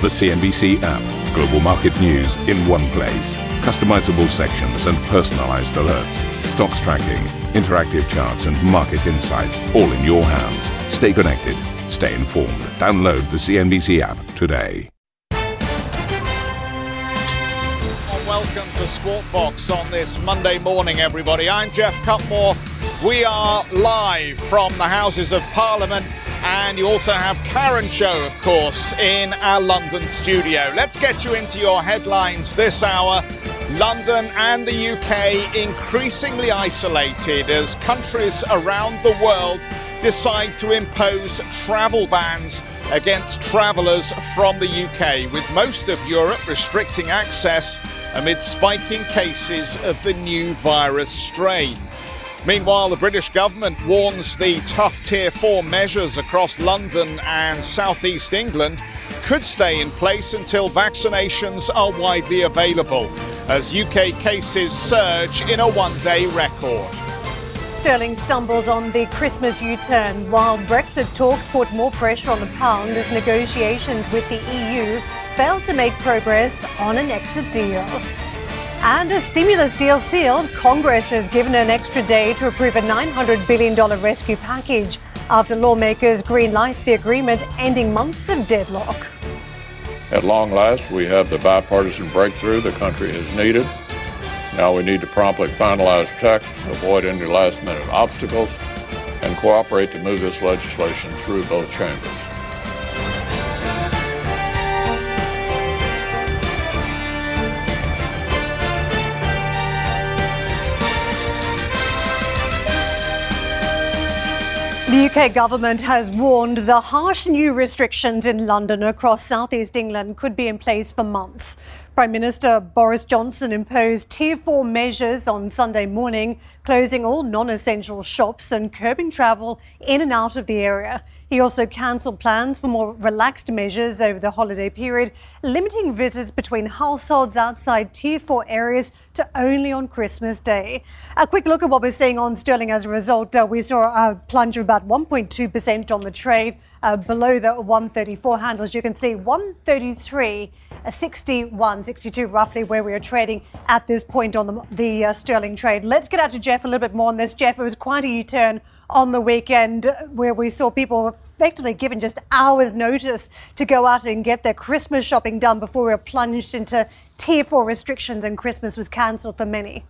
The CNBC app. Global market news in one place. Customizable sections and personalized alerts. Stocks tracking, interactive charts, and market insights all in your hands. Stay connected. Stay informed. Download the CNBC app today. Welcome to Squawk Box on this Monday morning, everybody. I'm Geoff Cutmore. We are live from the Houses of Parliament and you also have Karen Tso, of course, in our London studio. Let's get you into your headlines this hour. London and the UK increasingly isolated as countries around the world decide to impose travel bans against travellers from the UK, with most of Europe restricting access amid spiking cases of the new virus strain. Meanwhile, the British government warns the tough Tier 4 measures across London and southeast England could stay in place until vaccinations are widely available, as UK cases surge in a one day record. Sterling stumbles on the Christmas U turn while Brexit talks put more pressure on the pound as negotiations with the EU failed to make progress on an exit deal. And a stimulus deal sealed, Congress has given an extra day to approve a $900 billion rescue package after lawmakers greenlight the agreement ending months of deadlock. At long last, we have the bipartisan breakthrough the country has needed. Now we need to promptly finalize text, avoid any last minute obstacles, and cooperate to move this legislation through both chambers. The UK government has warned the harsh new restrictions in London across southeast England could be in place for months. Prime Minister Boris Johnson imposed Tier 4 measures on Sunday morning, closing all non essential shops and curbing travel in and out of the area. He also cancelled plans for more relaxed measures over the holiday period, limiting visits between households outside Tier 4 areas to only on Christmas Day. A quick look at what we're seeing on sterling as a result. Uh, we saw a plunge of about 1.2% on the trade uh, below the 134 handles. You can see 133. 61, 62 roughly where we are trading at this point on the, the uh, sterling trade. Let's get out to Jeff a little bit more on this. Jeff, it was quite a U-turn on the weekend where we saw people effectively given just hours notice to go out and get their Christmas shopping done before we were plunged into tier four restrictions and Christmas was cancelled for many.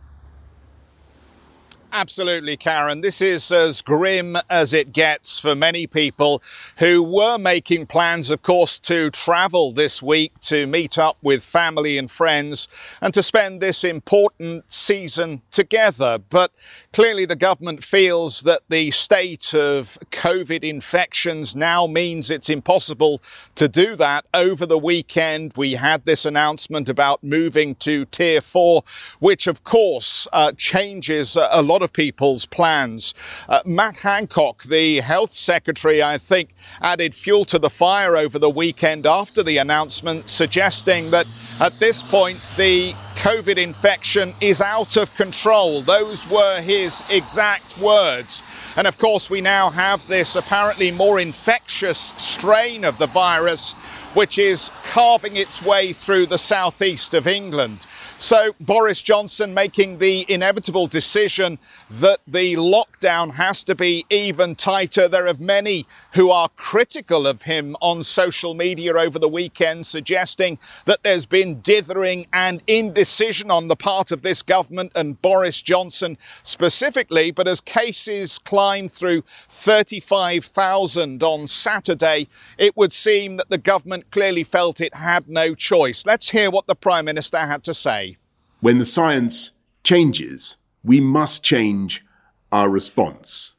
Absolutely, Karen. This is as grim as it gets for many people who were making plans, of course, to travel this week to meet up with family and friends and to spend this important season together. But clearly, the government feels that the state of COVID infections now means it's impossible to do that. Over the weekend, we had this announcement about moving to tier four, which, of course, uh, changes a lot of people's plans. Uh, Matt Hancock, the health secretary, I think, added fuel to the fire over the weekend after the announcement, suggesting that at this point the COVID infection is out of control. Those were his exact words. And of course, we now have this apparently more infectious strain of the virus, which is carving its way through the southeast of England. So Boris Johnson making the inevitable decision that the lockdown has to be even tighter. There are many who are critical of him on social media over the weekend, suggesting that there's been dithering and indecision on the part of this government and Boris Johnson specifically. But as cases climb through 35,000 on Saturday, it would seem that the government clearly felt it had no choice. Let's hear what the Prime Minister had to say. When the science changes, we must change our response.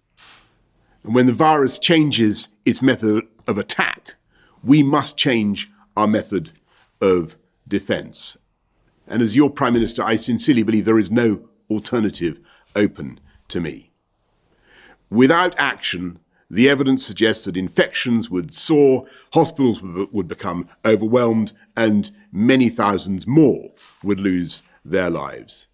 And when the virus changes its method of attack, we must change our method of defense. And as your Prime Minister, I sincerely believe there is no alternative open to me. Without action, the evidence suggests that infections would soar, hospitals would become overwhelmed, and many thousands more would lose their lives.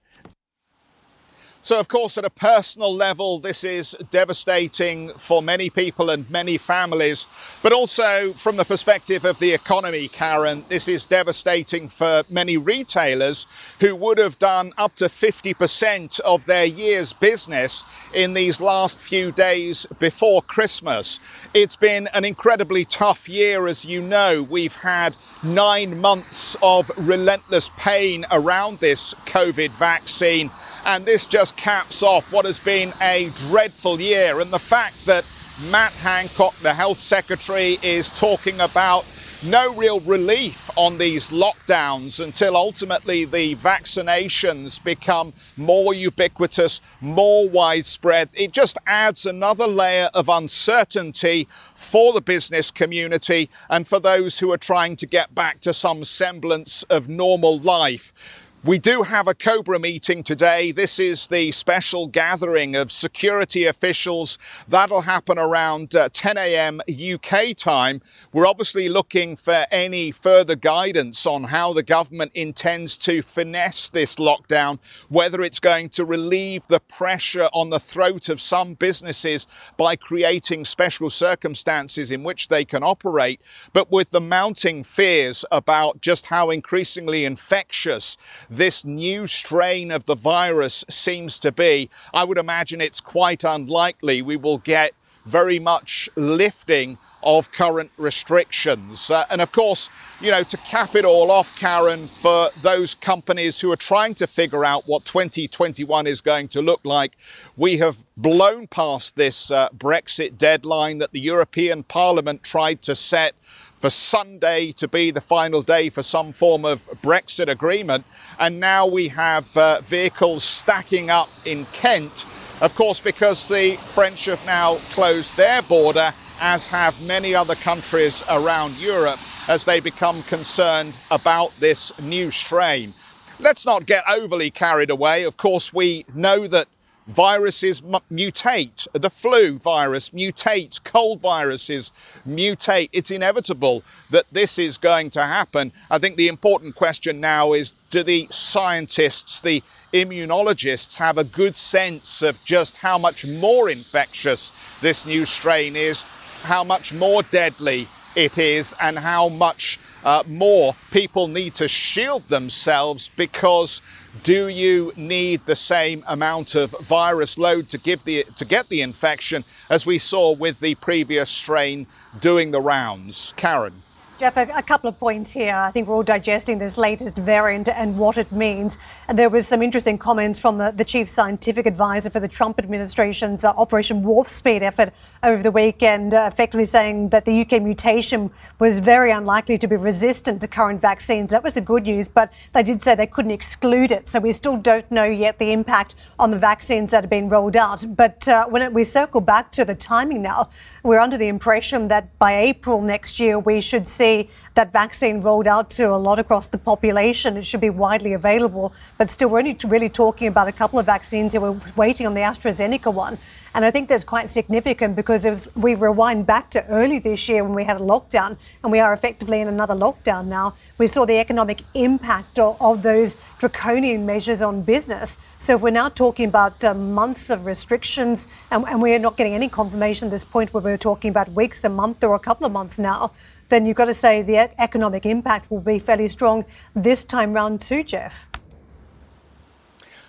So, of course, at a personal level, this is devastating for many people and many families. But also, from the perspective of the economy, Karen, this is devastating for many retailers who would have done up to 50% of their year's business in these last few days before Christmas. It's been an incredibly tough year, as you know. We've had nine months of relentless pain around this COVID vaccine. And this just caps off what has been a dreadful year. And the fact that Matt Hancock, the health secretary, is talking about no real relief on these lockdowns until ultimately the vaccinations become more ubiquitous, more widespread. It just adds another layer of uncertainty for the business community and for those who are trying to get back to some semblance of normal life. We do have a Cobra meeting today. This is the special gathering of security officials. That'll happen around uh, 10 a.m. UK time. We're obviously looking for any further guidance on how the government intends to finesse this lockdown, whether it's going to relieve the pressure on the throat of some businesses by creating special circumstances in which they can operate. But with the mounting fears about just how increasingly infectious this new strain of the virus seems to be, I would imagine it's quite unlikely we will get very much lifting of current restrictions. Uh, and of course, you know, to cap it all off, Karen, for those companies who are trying to figure out what 2021 is going to look like, we have blown past this uh, Brexit deadline that the European Parliament tried to set for Sunday to be the final day for some form of Brexit agreement. And now we have uh, vehicles stacking up in Kent, of course, because the French have now closed their border, as have many other countries around Europe, as they become concerned about this new strain. Let's not get overly carried away. Of course, we know that viruses mutate. The flu virus mutates, cold viruses mutate. It's inevitable that this is going to happen. I think the important question now is do the scientists, the immunologists, have a good sense of just how much more infectious this new strain is, how much more deadly it is, and how much uh, more people need to shield themselves because do you need the same amount of virus load to give the to get the infection as we saw with the previous strain doing the rounds? Karen. Geoff, a, a, couple of points here. I think we're all digesting this latest variant and what it means. And there was some interesting comments from the, the chief scientific advisor for the Trump administration's uh, Operation Warp Speed effort over the weekend, uh, effectively saying that the UK mutation was very unlikely to be resistant to current vaccines. That was the good news, but they did say they couldn't exclude it. So we still don't know yet the impact on the vaccines that have been rolled out. But uh, when it, we circle back to the timing now, we're under the impression that by April next year we should see see that vaccine rolled out to a lot across the population. It should be widely available, but still, we're only really talking about a couple of vaccines here. We're waiting on the AstraZeneca one. And I think that's quite significant because was, we rewind back to early this year when we had a lockdown, and we are effectively in another lockdown now. We saw the economic impact of, of those draconian measures on business. So if we're now talking about uh, months of restrictions, and, and, we're not getting any confirmation at this point where we're talking about weeks, a month, or a couple of months now, then you've got to say the economic impact will be fairly strong this time round too, Jeff.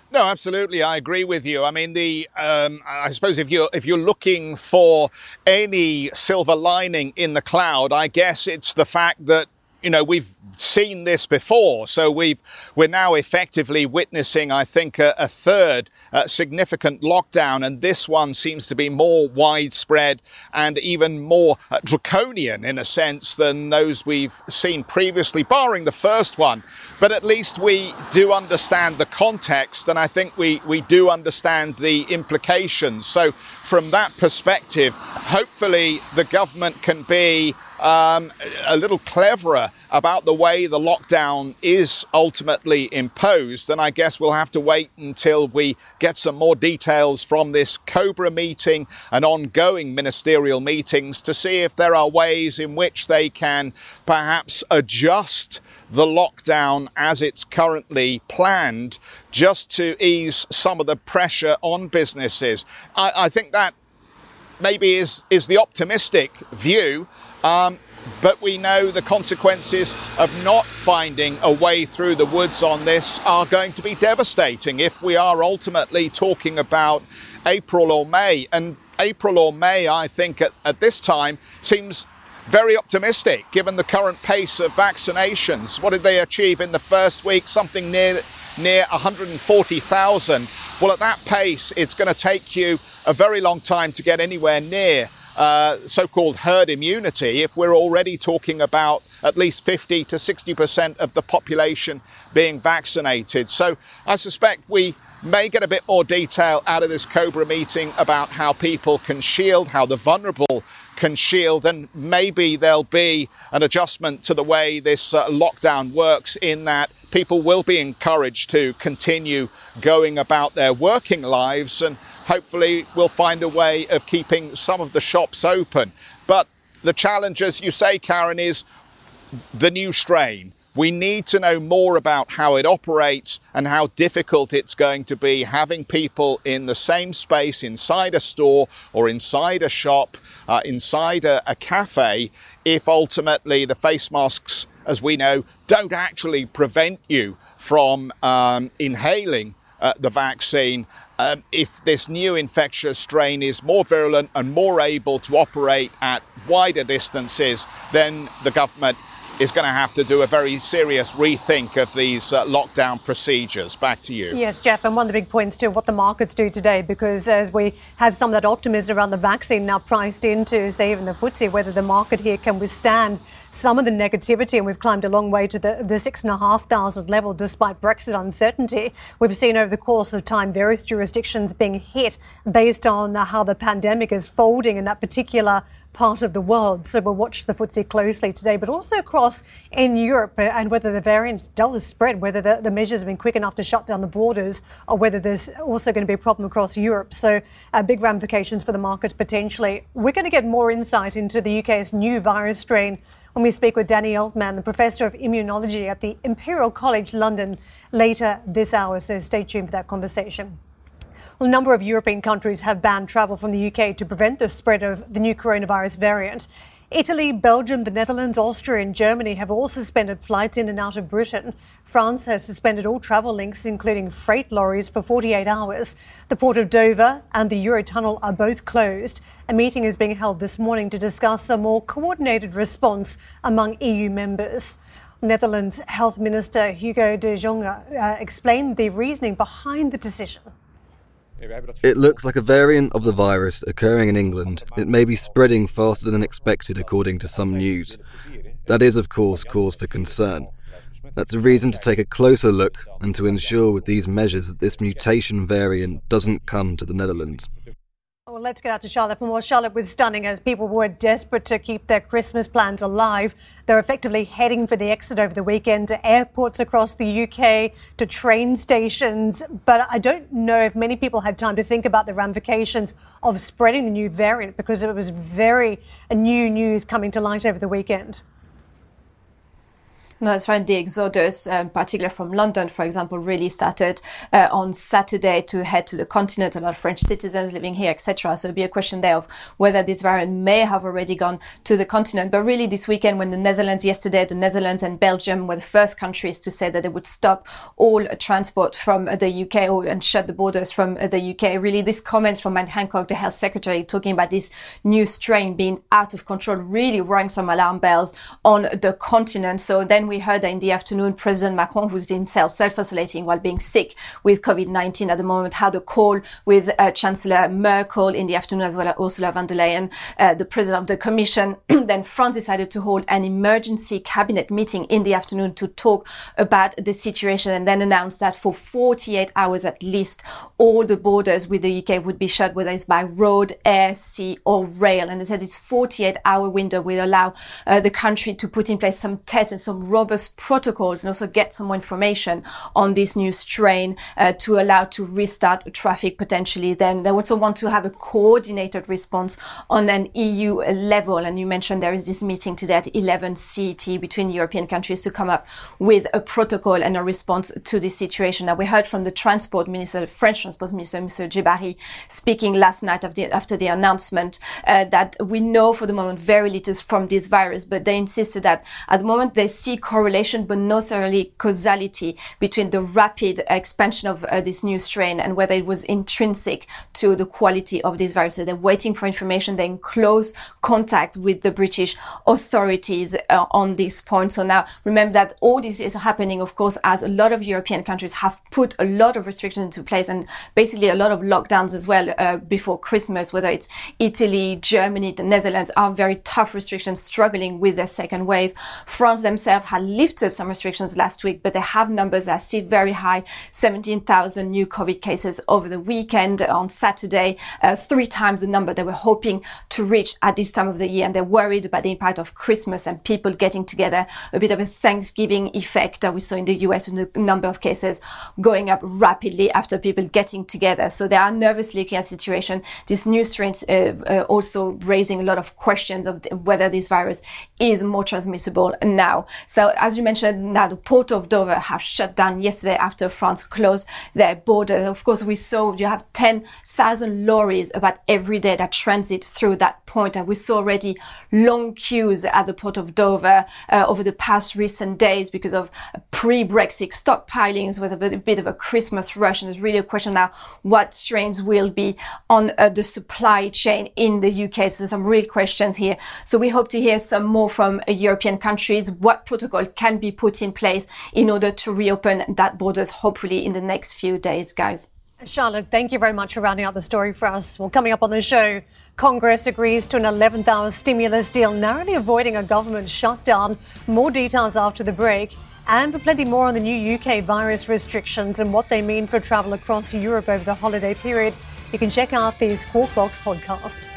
No, absolutely, I agree with you. I mean, the um, I suppose if you're if you're looking for any silver lining in the cloud, I guess it's the fact that you know we've seen this before. So we've we're now effectively witnessing, I think, a, a third uh, significant lockdown, and this one seems to be more widespread and even more uh, draconian in a sense than those we've seen previously, barring the first one. But at least we do understand the context, and I think we we do understand the implications. So from that perspective, hopefully the government can be um, a little cleverer about the way the lockdown is ultimately imposed. And I guess we'll have to wait until we get some more details from this Cobra meeting and ongoing ministerial meetings to see if there are ways in which they can perhaps adjust the lockdown as it's currently planned just to ease some of the pressure on businesses. I, I think that maybe is, is the optimistic view. Um, but we know the consequences of not finding a way through the woods on this are going to be devastating if we are ultimately talking about April or May. And April or May, I think, at, at this time seems very optimistic given the current pace of vaccinations. What did they achieve in the first week? Something near near 140,000. Well, at that pace, it's going to take you a very long time to get anywhere near uh, so-called herd immunity if we're already talking about at least 50 to 60% of the population being vaccinated. So I suspect we may get a bit more detail out of this Cobra meeting about how people can shield, how the vulnerable can shield, and maybe there'll be an adjustment to the way this uh, lockdown works in that people will be encouraged to continue going about their working lives and hopefully we'll find a way of keeping some of the shops open. But the challenge, as you say, Karen, is the new strain. We need to know more about how it operates and how difficult it's going to be having people in the same space inside a store or inside a shop, uh, inside a, a cafe, if ultimately the face masks, as we know, don't actually prevent you from um, inhaling uh, the vaccine. Um, if this new infectious strain is more virulent and more able to operate at wider distances, then the government is going to have to do a very serious rethink of these uh, lockdown procedures. Back to you. Yes, Jeff, and one of the big points too, what the markets do today, because as we have some of that optimism around the vaccine now priced into, say, even the FTSE, whether the market here can withstand some of the negativity, and we've climbed a long way to the, the six and a half thousand level despite Brexit uncertainty. We've seen over the course of time various jurisdictions being hit based on how the pandemic is folding in that particular part of the world. So we'll watch the FTSE closely today, but also across in Europe uh, and whether the variant does spread, whether the, the, measures have been quick enough to shut down the borders or whether there's also going to be a problem across Europe. So uh, big ramifications for the markets potentially. We're going to get more insight into the UK's new virus strain when we speak with Danny Altmann, the Professor of Immunology at the Imperial College London later this hour. So stay tuned for that conversation. Well, a number of European countries have banned travel from the UK to prevent the spread of the new coronavirus variant. Italy, Belgium, the Netherlands, Austria, and Germany have all suspended flights in and out of Britain. France has suspended all travel links, including freight lorries, for 48 hours. The port of Dover and the Eurotunnel are both closed. A meeting is being held this morning to discuss a more coordinated response among EU members. Netherlands Health Minister Hugo de Jonge uh, explained the reasoning behind the decision. It looks like a variant of the virus occurring in England. It may be spreading faster than expected, according to some news. That is, of course, cause for concern. That's a reason to take a closer look and to ensure with these measures that this mutation variant doesn't come to the Netherlands. Well, let's get out to Charlotte for more. Charlotte was stunning as people were desperate to keep their Christmas plans alive. They're effectively heading for the exit over the weekend to airports across the UK, to train stations. But I don't know if many people had time to think about the ramifications of spreading the new variant because it was very new news coming to light over the weekend. No, that's right. The exodus, um, particularly from London, for example, really started uh, on Saturday to head to the continent. A lot of French citizens living here, etc. So it'll be a question there of whether this variant may have already gone to the continent. But really, this weekend, when the Netherlands yesterday, the Netherlands and Belgium were the first countries to say that they would stop all transport from the UK and shut the borders from the UK. Really, this comments from Matt Hancock, the health secretary, talking about this new strain being out of control, really rang some alarm bells on the continent. So then we heard in the afternoon President Macron, who's himself self-isolating while being sick with COVID-19 at the moment, had a call with uh, Chancellor Merkel in the afternoon as well as Ursula von der Leyen, uh, the President of the Commission. then France decided to hold an emergency cabinet meeting in the afternoon to talk about the situation and then announced that for 48 hours at least, all the borders with the UK would be shut, whether it's by road, air, sea or rail. And they said this 48 hour window will allow uh, the country to put in place some tests and some robust protocols and also get some more information on this new strain uh, to allow to restart traffic potentially. Then they also want to have a coordinated response on an EU level. And you mentioned there is this meeting today at 11 CET between European countries to come up with a protocol and a response to this situation. Now we heard from the transport minister, French transport minister, Mr. Djebbari, speaking last night the, after the announcement uh, that we know for the moment very little from this virus, but they insisted that at the moment they see correlation, but not necessarily causality between the rapid expansion of uh, this new strain and whether it was intrinsic to the quality of this virus. So they're waiting for information. They're in close contact with the British authorities uh, on this point. So now remember that all this is happening, of course, as a lot of European countries have put a lot of restrictions into place and basically a lot of lockdowns as well uh, before Christmas, whether it's Italy, Germany, the Netherlands are very tough restrictions struggling with their second wave. France themselves had lifted some restrictions last week, but they have numbers that are still very high. 17,000 new COVID cases over the weekend on Saturday, uh, three times the number they were hoping to reach at this time of the year. And they're worried about the impact of Christmas and people getting together, a bit of a Thanksgiving effect that we saw in the US with the number of cases going up rapidly after people getting together. So they are nervously looking at the situation. This new strain uh, uh, also raising a lot of questions of whether this virus is more transmissible now. So as you mentioned, now the port of Dover have shut down yesterday after France closed their borders. Of course, we saw you have 10,000 lorries about every day that transit through that point. And we saw already long queues at the port of Dover uh, over the past recent days because of pre-Brexit stockpilings was a bit, a bit, of a Christmas rush. And there's really a question now what strains will be on uh, the supply chain in the UK. So some real questions here. So we hope to hear some more from European countries. What protocol can be put in place in order to reopen that borders, hopefully in the next few days, guys. Charlotte, thank you very much for rounding out the story for us. Well, coming up on the show, Congress agrees to an 11th hour stimulus deal, narrowly avoiding a government shutdown. More details after the break. And for plenty more on the new UK virus restrictions and what they mean for travel across Europe over the holiday period, you can check out the Squawk Box podcast.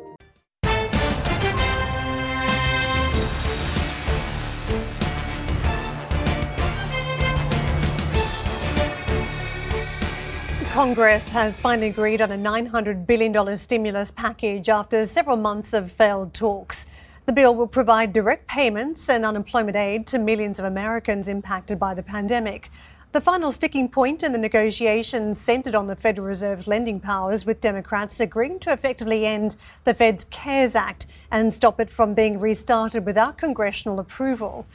Congress has finally agreed on a $900 billion stimulus package after several months of failed talks. The bill will provide direct payments and unemployment aid to millions of Americans impacted by the pandemic. The final sticking point in the negotiations centered on the Federal Reserve's lending powers, with Democrats agreeing to effectively end the Fed's CARES Act and stop it from being restarted without congressional approval.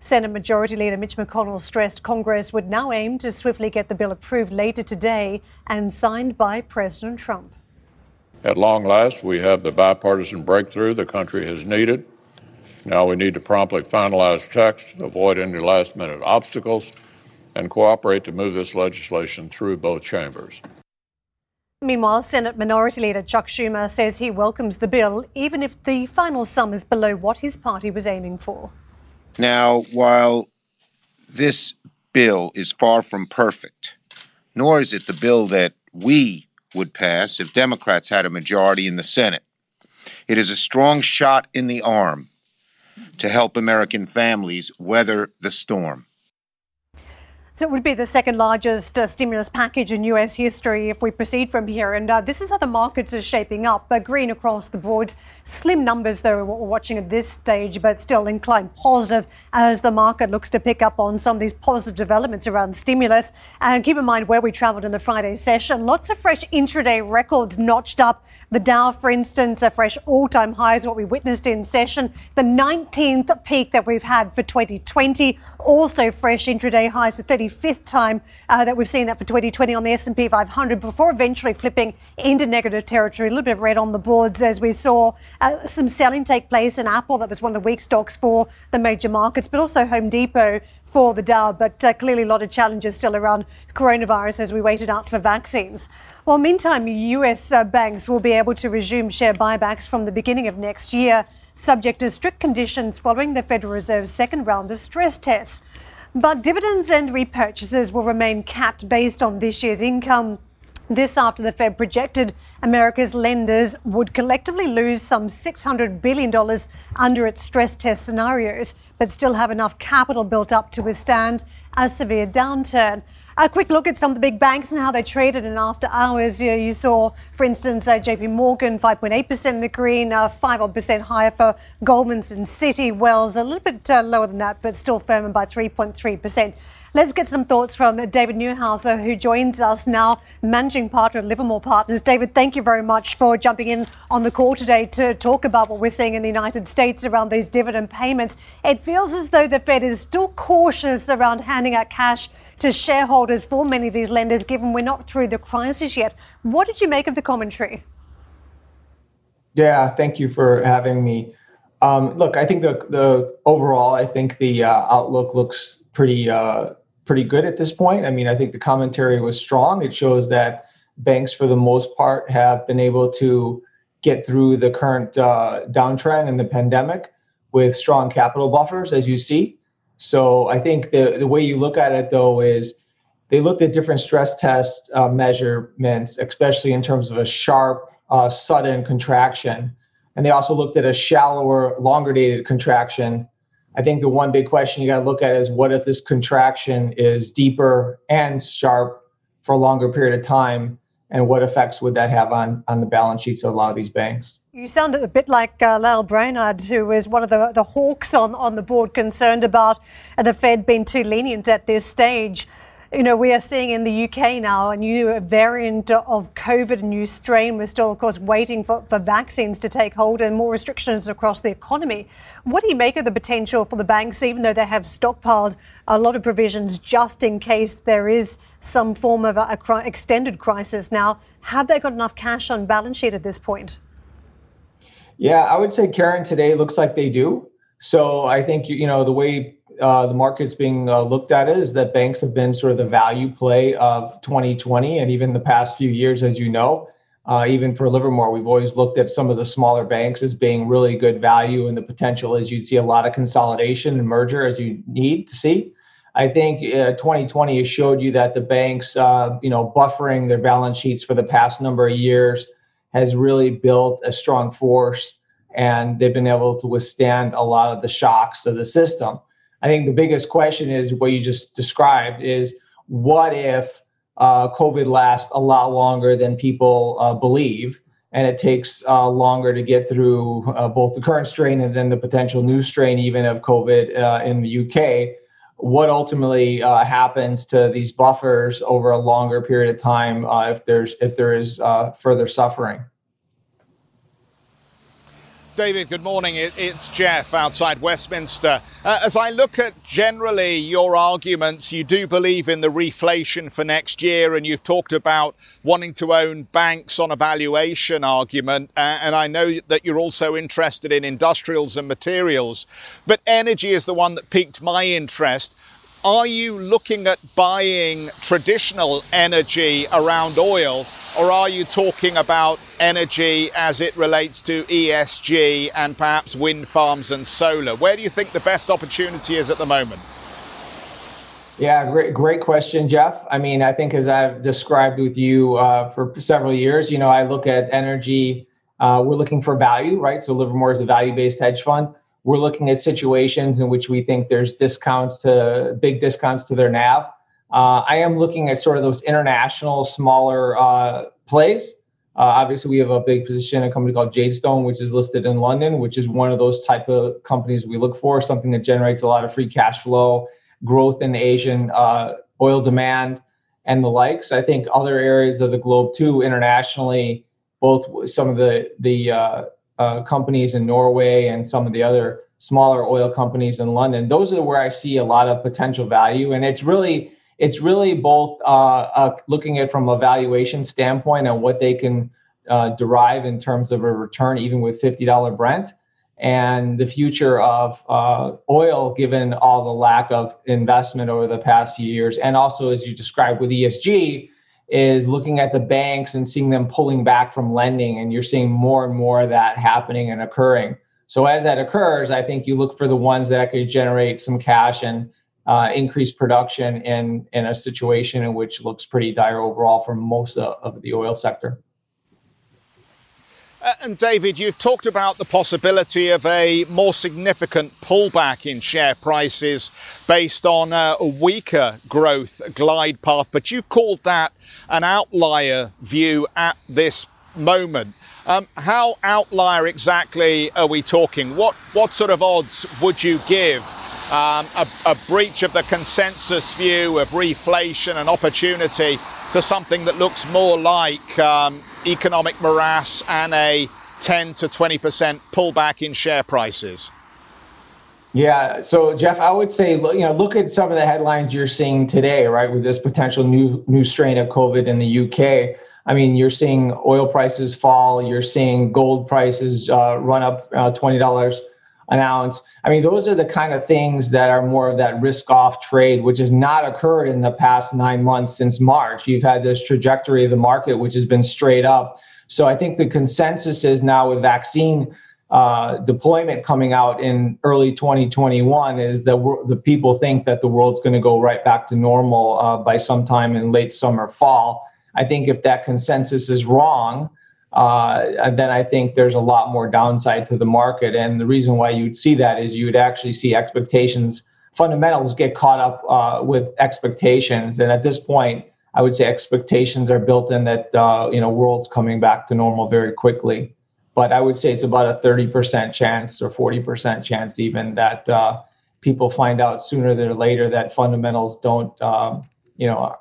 Senate Majority Leader Mitch McConnell stressed Congress would now aim to swiftly get the bill approved later today and signed by President Trump. At long last, we have the bipartisan breakthrough the country has needed. Now we need to promptly finalize text, avoid any last minute obstacles, and cooperate to move this legislation through both chambers. Meanwhile, Senate Minority Leader Chuck Schumer says he welcomes the bill, even if the final sum is below what his party was aiming for. Now, while this bill is far from perfect, nor is it the bill that we would pass if Democrats had a majority in the Senate, it is a strong shot in the arm to help American families weather the storm. So it would be the second largest uh, stimulus package in US history if we proceed from here. And uh, this is how the markets are shaping up. Uh, green across the board. Slim numbers, though, what we're watching at this stage, but still inclined positive as the market looks to pick up on some of these positive developments around stimulus. And keep in mind where we traveled in the Friday session. Lots of fresh intraday records notched up. The Dow, for instance, a fresh all-time high is what we witnessed in session. The 19th peak that we've had for 2020. Also fresh intraday highs the 35th time uh, that we've seen that for 2020 on the S&P 500 before eventually flipping into negative territory. A little bit of red on the boards as we saw uh, some selling take place in Apple. That was one of the weak stocks for the major markets, but also Home Depot for the Dow, but uh, clearly a lot of challenges still around coronavirus as we waited out for vaccines. Well, meantime, US uh, banks will be able to resume share buybacks from the beginning of next year, subject to strict conditions following the Federal Reserve's second round of stress tests. But dividends and repurchases will remain capped based on this year's income. This after the Fed projected America's lenders would collectively lose some $600 billion under its stress test scenarios, but still have enough capital built up to withstand a severe downturn. A quick look at some of the big banks and how they traded in after hours. You, you saw, for instance, uh, JP Morgan 5.8% in the green, uh, 5 odd percent higher for Goldman's and Citi. Wells a little bit uh, lower than that, but still firming by 3.3%. Let's get some thoughts from David Neuhauser, who joins us now, managing partner at Livermore Partners. David, thank you very much for jumping in on the call today to talk about what we're seeing in the United States around these dividend payments. It feels as though the Fed is still cautious around handing out cash to shareholders for many of these lenders, given we're not through the crisis yet. What did you make of the commentary? Yeah, thank you for having me. Um, look, I think the the overall, I think the uh, outlook looks pretty uh, pretty good at this point. I mean, I think the commentary was strong. It shows that banks, for the most part, have been able to get through the current uh, downtrend in the pandemic with strong capital buffers, as you see. So I think the, the way you look at it, though, is they looked at different stress test uh, measurements, especially in terms of a sharp, uh, sudden contraction. And they also looked at a shallower, longer dated contraction I think the one big question you got to look at is what if this contraction is deeper and sharp for a longer period of time, and what effects would that have on on the balance sheets of a lot of these banks? You sounded a bit like uh, Lael Brainard, who is one of the, the hawks on, on the board, concerned about the Fed being too lenient at this stage. You know, we are seeing in the UK now a new variant of COVID, a new strain. We're still, of course, waiting for, for vaccines to take hold and more restrictions across the economy. What do you make of the potential for the banks, even though they have stockpiled a lot of provisions just in case there is some form of a, a extended crisis now? Have they got enough cash on balance sheet at this point? Yeah, I would say Karen today looks like they do. So I think you know the way uh, the market's being uh, looked at is that banks have been sort of the value play of 2020 and even the past few years, as you know. Uh, even for Livermore, we've always looked at some of the smaller banks as being really good value, and the potential is you'd see a lot of consolidation and merger as you need to see. I think 2020 uh, has showed you that the banks, uh, you know, buffering their balance sheets for the past number of years has really built a strong force, and they've been able to withstand a lot of the shocks of the system. I think the biggest question is what you just described is what if uh, COVID lasts a lot longer than people uh, believe, and it takes uh, longer to get through uh, both the current strain and then the potential new strain, even of COVID uh, in the UK. What ultimately uh, happens to these buffers over a longer period of time if there's if there is further suffering? David, good morning. It's Jeff outside Westminster. Uh, as I look at generally your arguments, you do believe in the reflation for next year, and you've talked about wanting to own banks on a valuation argument. Uh, and I know that you're also interested in industrials and materials, but energy is the one that piqued my interest. Are you looking at buying traditional energy around oil? Or are you talking about energy as it relates to ESG and perhaps wind farms and solar? Where do you think the best opportunity is at the moment? Yeah, great, great question, Jeff. I mean, I think as I've described with you uh, for several years, you know, I look at energy. Uh, we're looking for value, right? So Livermore is a value-based hedge fund. We're looking at situations in which we think there's discounts to big discounts to their NAV. Uh, I am looking at sort of those international, smaller uh, plays. Uh, obviously, we have a big position in a company called Jadestone, which is listed in London, which is one of those type of companies we look for, something that generates a lot of free cash flow, growth in Asian uh, oil demand, and the likes. I think other areas of the globe too, internationally, both some of the the uh, uh, companies in Norway and some of the other smaller oil companies in London. Those are where I see a lot of potential value, and it's really it's really both uh, uh, looking at from a valuation standpoint and what they can uh, derive in terms of a return, even with $50 Brent, and the future of uh, oil, given all the lack of investment over the past few years. And also, as you described with ESG, is looking at the banks and seeing them pulling back from lending. And you're seeing more and more of that happening and occurring. So, as that occurs, I think you look for the ones that could generate some cash and uh, increase production in, in a situation in which looks pretty dire overall for most of, of the oil sector. Uh, and David, you've talked about the possibility of a more significant pullback in share prices based on uh, a weaker growth glide path, but you've called that an outlier view at this moment. Um, how outlier exactly are we talking? What what sort of odds would you give um, a, a breach of the consensus view of reflation and opportunity to something that looks more like um, economic morass and a 10 to 20% pullback in share prices? Yeah, so Jeff, I would say you know look at some of the headlines you're seeing today, right, with this potential new new strain of COVID in the UK. I mean, you're seeing oil prices fall, you're seeing gold prices uh, run up uh, twenty dollars an ounce. I mean, those are the kind of things that are more of that risk off trade, which has not occurred in the past nine months since March. You've had this trajectory of the market, which has been straight up. So I think the consensus is now with vaccine uh, deployment coming out in early 2021 is that the people think that the world's going to go right back to normal uh, by sometime in late summer, fall. I think if that consensus is wrong, uh, then I think there's a lot more downside to the market. And the reason why you'd see that is you'd actually see expectations, fundamentals get caught up uh, with expectations. And at this point, I would say expectations are built in that uh, you know world's coming back to normal very quickly. But I would say it's about a 30% chance or 40% chance even that uh, people find out sooner than later that fundamentals don't um, you know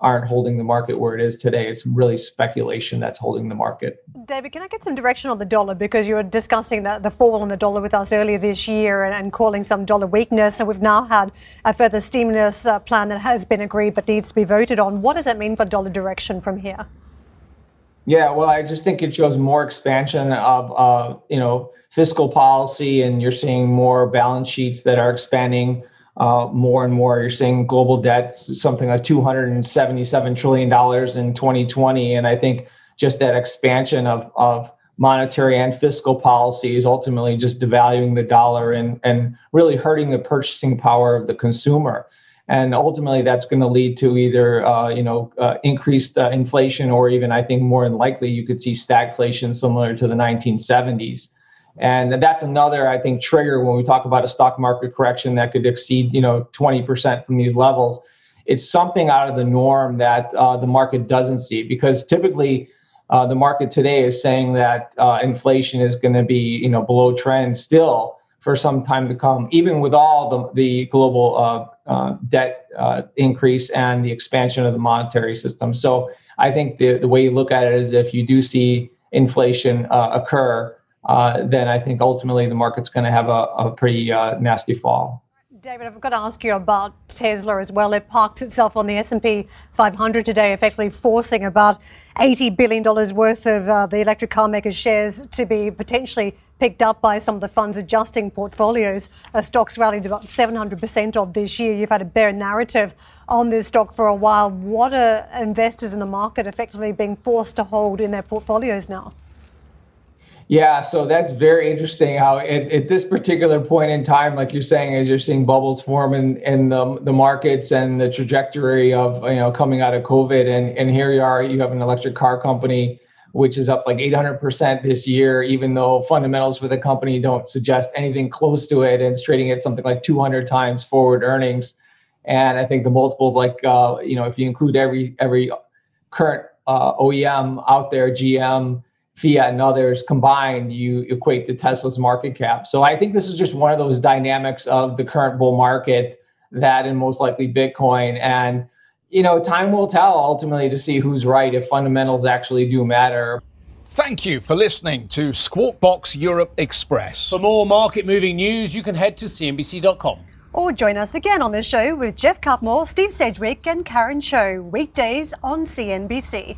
aren't holding the market where it is today. It's really speculation that's holding the market. David, can I get some direction on the dollar? Because you were discussing the, the fall in the dollar with us earlier this year and, and calling some dollar weakness. And we've now had a further stimulus uh, plan that has been agreed but needs to be voted on. What does that mean for dollar direction from here? Yeah, well, I just think it shows more expansion of, uh, you know, fiscal policy, and you're seeing more balance sheets that are expanding uh, more and more. You're seeing global debt something like 277 trillion dollars in 2020, and I think just that expansion of of monetary and fiscal policy is ultimately just devaluing the dollar and and really hurting the purchasing power of the consumer. And ultimately, that's going to lead to either uh, you know uh, increased uh, inflation, or even I think more than likely you could see stagflation similar to the 1970s. And that's another, I think, trigger when we talk about a stock market correction that could exceed, you know, 20% from these levels. It's something out of the norm that uh, the market doesn't see because typically uh, the market today is saying that uh, inflation is going to be, you know, below trend still for some time to come, even with all the, the global uh, uh, debt uh, increase and the expansion of the monetary system. So I think the, the way you look at it is if you do see inflation occur, uh, then I think ultimately the market's going to have a, a pretty uh, nasty fall. David, I've got to ask you about Tesla as well. It parked itself on the S&P 500 today, effectively forcing about $80 billion worth of uh, the electric car maker's shares to be potentially picked up by some of the funds adjusting portfolios. Uh, stocks rallied about 700% of this year. You've had a bear narrative on this stock for a while. What are investors in the market effectively being forced to hold in their portfolios now? Yeah, so that's very interesting. How at, at, this particular point in time, like you're saying, as you're seeing bubbles form in, in the the markets and the trajectory of you know coming out of COVID, and and here you are, you have an electric car company which is up like 800% this year, even though fundamentals for the company don't suggest anything close to it, and it's trading at something like 200 times forward earnings. And I think the multiples, like uh, you know, if you include every every current uh, OEM out there, GM Fiat and others combined, you equate to Tesla's market cap. So I think this is just one of those dynamics of the current bull market that and most likely Bitcoin. And, you know, time will tell ultimately to see who's right if fundamentals actually do matter. Thank you for listening to Squawk Box Europe Express. For more market moving news, you can head to CNBC.com. Or join us again on the show with Geoff Cutmore, Steve Sedgwick, and Karen Tso, weekdays on CNBC.